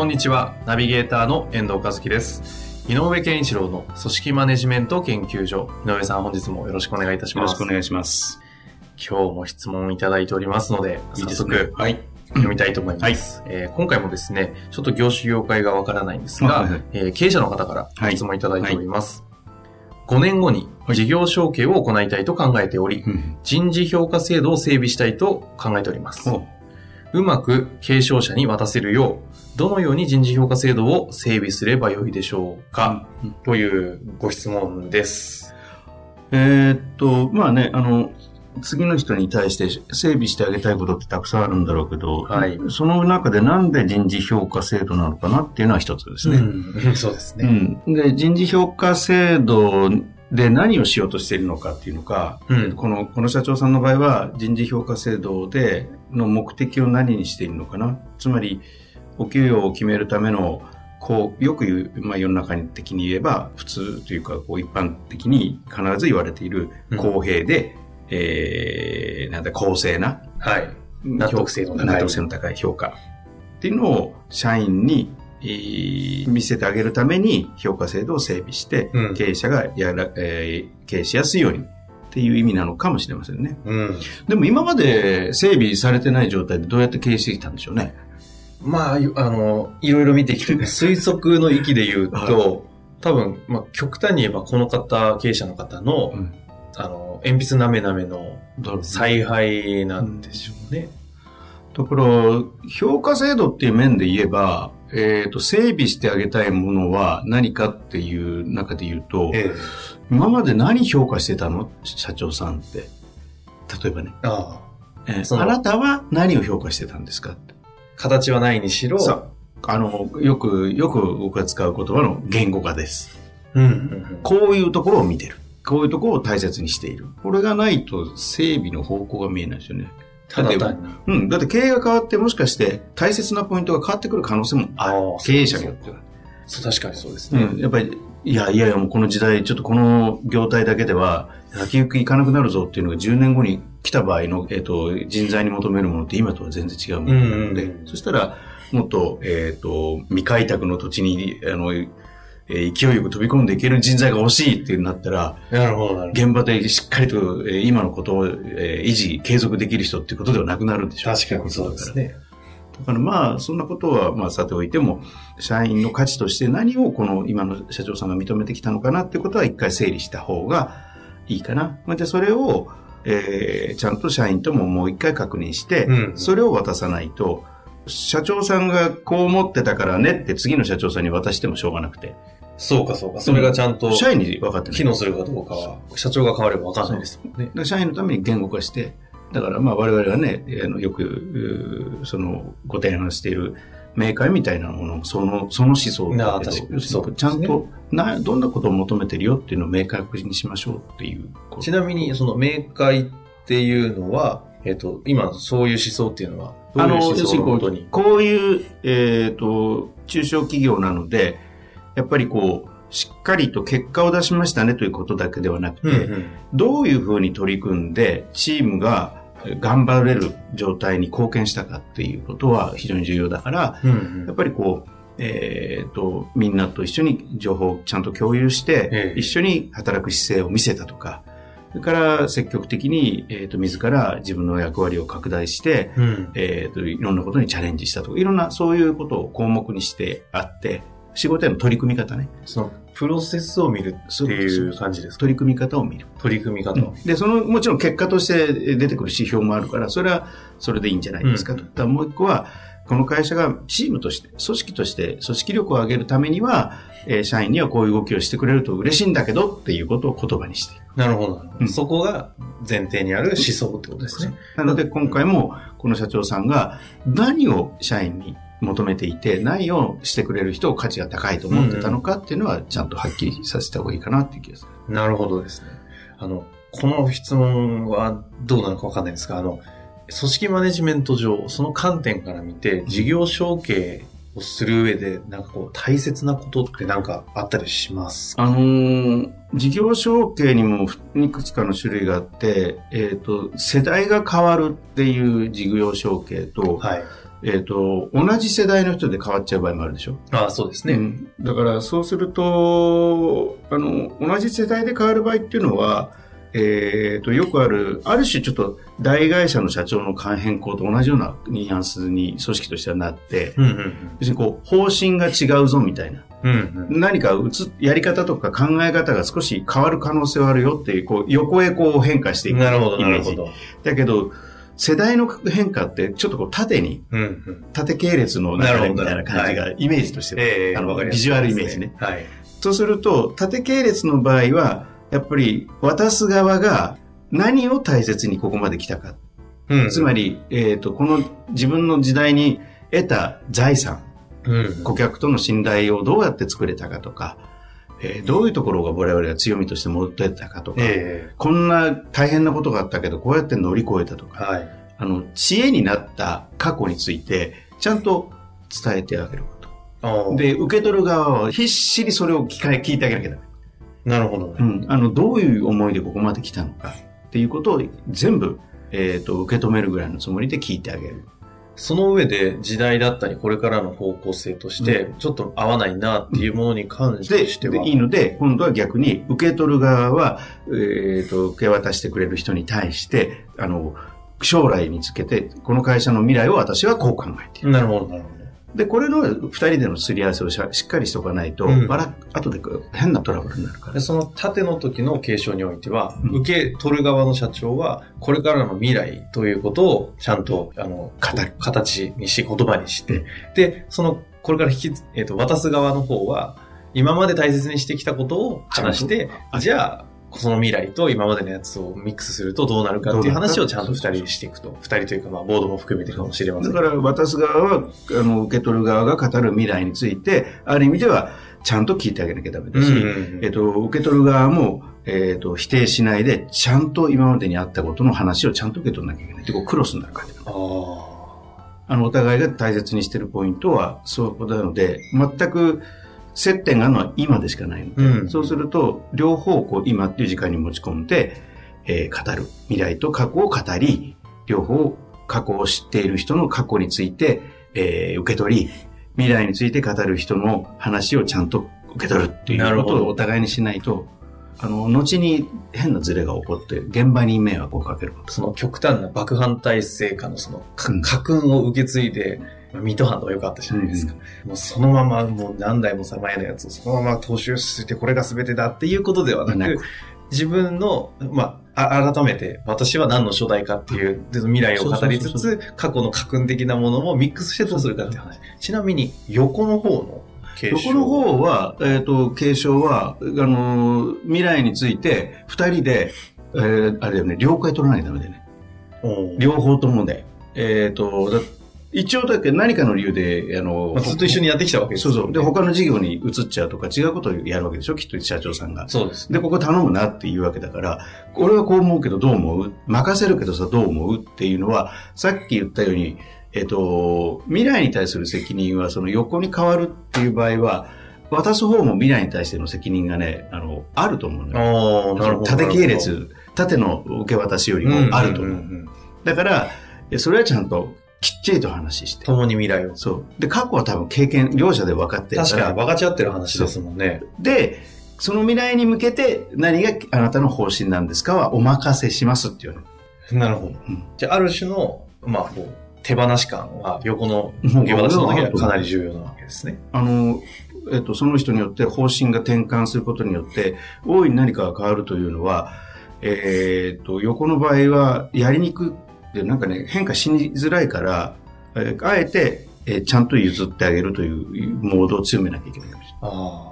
こんにちは。ナビゲーターの遠藤和樹です。井上健一郎の組織マネジメント研究所。井上さん本日もよろしくお願いいたします。よろしくお願いします。今日も質問いただいておりますので早いいですね。速はい。読みたいと思います、えー今回もですねちょっと業種業界がわからないんですが、はいはいえー経営者の方からはい。質問いただいております、5年後に事業承継を行いたいと考えており、うん人事評価制度を整備したいと考えております。おうまく継承者に渡せるよう、どのように人事評価制度を整備すればよいでしょうか、うんというご質問です。えーっと、まあね、あの、次の人に対して整備してあげたいことってたくさんあるんだろうけど、はいその中でなんで人事評価制度なのかなっていうのは一つですね。うん、そうですうね。んで、人事評価制度で何をしようとしているのかっていうのか、うんこの、この社長さんの場合は人事評価制度での目的を何にしているのかな？つまり、お給与を決めるための、こう、よく言う、まあ世の中的に言えば、普通というか、こう一般的に必ず言われているうん公平で、えー、なんだ、公正な、はい。納得性の高い納得性の高い評価っていうのを社員に、えー見せてあげるために評価制度を整備して、うん経営者がやら、えー経営しやすいようにっていう意味なのかもしれませんね。うん。でも今まで整備されてない状態でどうやって経営してきたんでしょうね。まあ、いあの、いろいろ見てきて、推測の域で言うと、は多分、まあ、極端に言えば、この方、経営者の方の、うんあの、鉛筆なめなめの采配なんでしょうね。だから、評価制度っていう面で言えば、えっ、と、整備してあげたいものは何かっていう中で言うと、ええ。今まで何評価してたの？社長さんって。例えばね。ああ。えーあなたは何を評価してたんですかって。形はないにしろ、さあの、よく、よく僕が使う言葉の言語化です。うんこういうところを見てる。こういうところを大切にしている。これがないと整備の方向が見えないですよね。ただ単に。うん。だって経営が変わってもしかして大切なポイントが変わってくる可能性もあるあ。ー経営者によっては。そう、確かにそうですね。うん。やっぱり、いやいやいや、もうこの時代、ちょっとこの業態だけでは、先行きいかなくなるぞっていうのが10年後に来た場合の、えっ、と、人材に求めるものって今とは全然違うものなので、うんうんうんそしたら、もっと、えっ、と、未開拓の土地に、あの、えー勢いよく飛び込んでいける人材が欲しいってなったら、なるほど。現場でしっかりと、えー今のことを、えー維持、継続できる人っていうことではなくなるんでしょう。確かにそうですね。だからまあ、そんなことはまあさておいても、社員の価値として何をこの今の社長さんが認めてきたのかなってことは一回整理した方がいいかな。まあで、それを、えーちゃんと社員とももう一回確認して、うんそれを渡さないと、社長さんがこう思ってたからねって次の社長さんに渡してもしょうがなくて、そうか、そうか。それがちゃんと社員に分かって。機能するかどうかは、社長が変わればわかんないですもんね。社員のために言語化して、だからまあ我々がね、あのよく、その、ご提案しているメーカーみたいなもの、その、その思想だけどちゃんとな、どんなことを求めてるよっていうのを明確にしましょうっていう。ちなみに、その、明快っていうのは、えっ、と、今、そういう思想っていうのは、どういう思想の。こういう、えっ、と、中小企業なので、やっぱりこう、しっかりと結果を出しましたねということだけではなくて、うんうん。どういうふうに取り組んで、チームが頑張れる状態に貢献したかっていうことは非常に重要だから、うんやっぱりこう、えっ、と、みんなと一緒に情報をちゃんと共有して、ええ。一緒に働く姿勢を見せたとか、それから積極的に、えっ、と、自ら自分の役割を拡大して、うん。うんえっ、と、いろんなことにチャレンジしたとか、いろんなそういうことを項目にしてあって、仕事への取り組み方ね。その、プロセスを見るっていう感じですか？取り組み方を見る。取り組み方を。で、その、もちろん結果として出てくる指標もあるから、それはそれでいいんじゃないですかと。うんもう一個は、この会社がチームとして、組織として組織力を上げるためには、えー社員にはこういう動きをしてくれると嬉しいんだけどっていうことを言葉にしている。なるほど。うんそこが前提にある思想ってことですね。なので今回もこの社長さんが何を社員に求めていて、何をしてくれる人を価値が高いと思ってたのかっていうのはちゃんとはっきりさせた方がいいかなっていう気がする。なるほどですね。あの、この質問はどうなのかわかんないんですが、あの、組織マネジメント上、その観点から見て、事業承継をする上で、なんかこう、大切なことってなんかあったりしますか？あのー事業承継にもいくつかの種類があって、えっ、と、世代が変わるっていう事業承継と、はい。えっ、と、同じ世代の人で変わっちゃう場合もあるでしょ？ああ、そうですね。うんだからそうすると、あの、同じ世代で変わる場合っていうのは、えっ、と、よくある、ある種ちょっと大会社の社長の関変更と同じようなニュアンスに組織としてはなって、うんうん別にこう、方針が違うぞみたいな。うん。うんうん。何かうつ、やり方とか考え方が少し変わる可能性はあるよっていう、こう、横へこう変化していくイメなるほど、なるージ。ほど。だけど、世代の変化って、ちょっとこう、縦に、うんうん。縦系列の流れみたいな感じが、イメージとしてあのビジュアルイメージね。はい。とすると、縦系列の場合は、やっぱり渡す側が何を大切にここまで来たか。うんつまり、えっ、と、この自分の時代に得た財産、うん。顧客との信頼をどうやって作れたかとか、えーどういうところが我々が強みとして持ってったかとか、えこんな大変なことがあったけど、こうやって乗り越えたとか、えはい。あの、知恵になった過去について、ちゃんと伝えてあげること。で、受け取る側は必死にそれを聞か聞いてあげなきゃダメ。なるほどね。うん、あの、どういう思いでここまで来たのかっていうことを全部、えっ、と、受け止めるぐらいのつもりで聞いてあげる。その上で時代だったり、これからの方向性として、ちょっと合わないなっていうものに関で、しては。でいいので、今度は逆に受け取る側は、えっ、と、受け渡してくれる人に対して、あの、将来につけて、この会社の未来を私はこう考えている。なるほど、なるほで、これの二人でのすり合わせをししっかりしておかないと、うん後で変なトラブルになるかど。らで、。その縦の時の継承においては、うん受け取る側の社長は、これからの未来ということをちゃんと、あの、形にし、言葉にして、うんで、その、これから引き、えっ、と、渡す側の方は、今まで大切にしてきたことを話して、じゃあ、その未来と今までのやつをミックスするとどうなるかっていう話をちゃんと二人でしていくと。二人というか、まあ、ボードも含めてかもしれません。だから渡す側は、あの、受け取る側が語る未来について、ある意味では、ちゃんと聞いてあげなきゃダメだし、うんうんうんえっと、受け取る側も、えっと、否定しないで、ちゃんと今までにあったことの話をちゃんと受け取らなきゃいけない。で、こう、クロスになる感じ。ああの、お互いが大切にしてるポイントは、そうなので、全く接点があるのは今でしかないので、うんそうすると、両方こう、今っていう時間に持ち込んで、えー語る。未来と過去を語り、両方過去を知っている人の過去について、えー受け取り、未来について語る人の話をちゃんと受け取るっていうことをお互いにしないと、あの、後に変なズレが起こって、現場に迷惑をかけること。その極端な爆反体制下のその、かうん家訓を受け継いで、まあ水戸藩とかよかったじゃないですか。もうそのままもう何代も前のやつをそのまま踏襲してこれが全てだっていうことではなく自分の、まあ、あ改めて私は何の初代かっていうで未来を語りつつ、過去の家訓的なものもミックスしてどうするかっていう話。ちなみに、横の方の継承。横の方は、えっ、と、継承は、あのー未来について、二人で、えーあれだよね、了解取らないとダメだよね。両方ともで。えっ、と、だ一応だけ何かの理由で、あのまあずっと一緒にやってきたわけですよそうそう。で、他の事業に移っちゃうとか違うことをやるわけでしょ？きっと社長さんが。そうです。で、ここ頼むなっていうわけだから、俺はこう思うけどどう思う？任せるけどさどう思う？っていうのは、さっき言ったように、えっ、と、未来に対する責任はその横に変わるっていう場合は、渡す方も未来に対しての責任がね、あの、あると思うのよ。ああ、なるほど。縦系列、縦の受け渡しよりもあると思う。んんんんだから、えそれはちゃんときっちりと話して。共に未来を。そう。で、過去は多分経験、両者で分かってる確かに分かち合ってる話ですもんね。で、その未来に向けて何があなたの方針なんですかはお任せしますっていうね。なるほど。うんじゃあ、ある種の、まあ、こう、手放し感は横のうん受け渡しの時はかなり重要なわけですね。あの、えっと、その人によって方針が転換することによって、大いに何かが変わるというのは、えーっと、横の場合はやりにくいで、なんかね、変化しづらいから、えーあえてえーちゃんと譲ってあげるというモードを強めなきゃいけないかもしれない。ああ。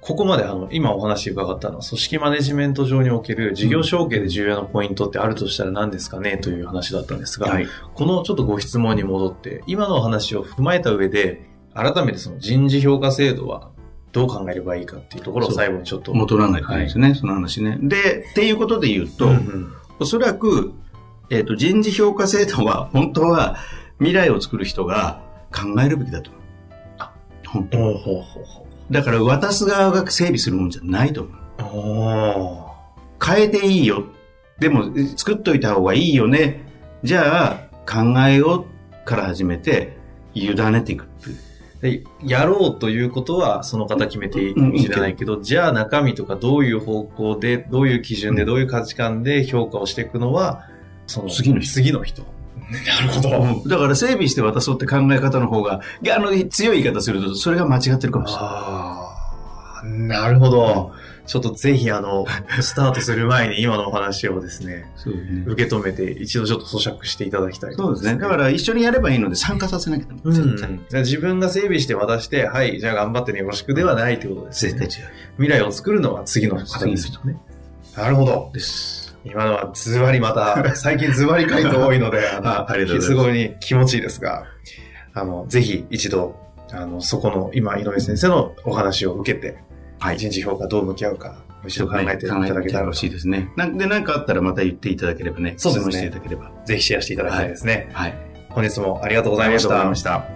ここまであの、今お話伺ったのは、組織マネジメント上における事業承継で重要なポイントってあるとしたら何ですかねという話だったんですが、はい。このちょっとご質問に戻って、今のお話を踏まえた上で、改めてその人事評価制度はどう考えればいいかっていうところを最後にちょっと。戻らないといけないですね、その話ね。で、っていうことで言うと、うんうんおそらく、えっ、と、人事評価制度は、本当は未来を作る人が考えるべきだと思う。あ本当ほうほうほうほだから渡す側が整備するもんじゃないと思う。変えていいよ。でも、作っといた方がいいよね。じゃあ、考えようから始めて、委ねていくっていう。でやろうということはその方決めていいかもしれないけど、じゃあ中身とかどういう方向で、どういう基準で、うんどういう価値観で評価をしていくのは、その次の人次の人。なるほど。うんだから整備して渡そうって考え方の方が、あの、強い言い方すると、それが間違ってるかもしれない。ああ、なるほど。ちょっとぜひあの、スタートする前に今のお話をですね、そうですね。受け止めて一度ちょっと咀嚼していただきたい。そうですね。だから一緒にやればいいので参加させなきゃダメ。うん、自分が整備して渡して、はい、じゃあ頑張ってね、よろしくではないということです、ね。絶対違う。未来を作るのは次の方ですよね。なるほど。です。今のはズバリまた、最近ズバリ回答多いので、あすすごい気持ちいいですが、あの、ぜひ一度、あの、そこの、今、井上先生のお話を受けて、はい人事評価どう向き合うか、一度考えていただけたらほしいですね。なんで、何かあったらまた言っていただければね。そうですね質問していただければ。ぜひシェアしていただきたいですね。はい。本日もありがとうございました。ありがとうございました。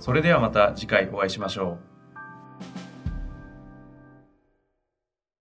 それではまた次回お会いしましょう。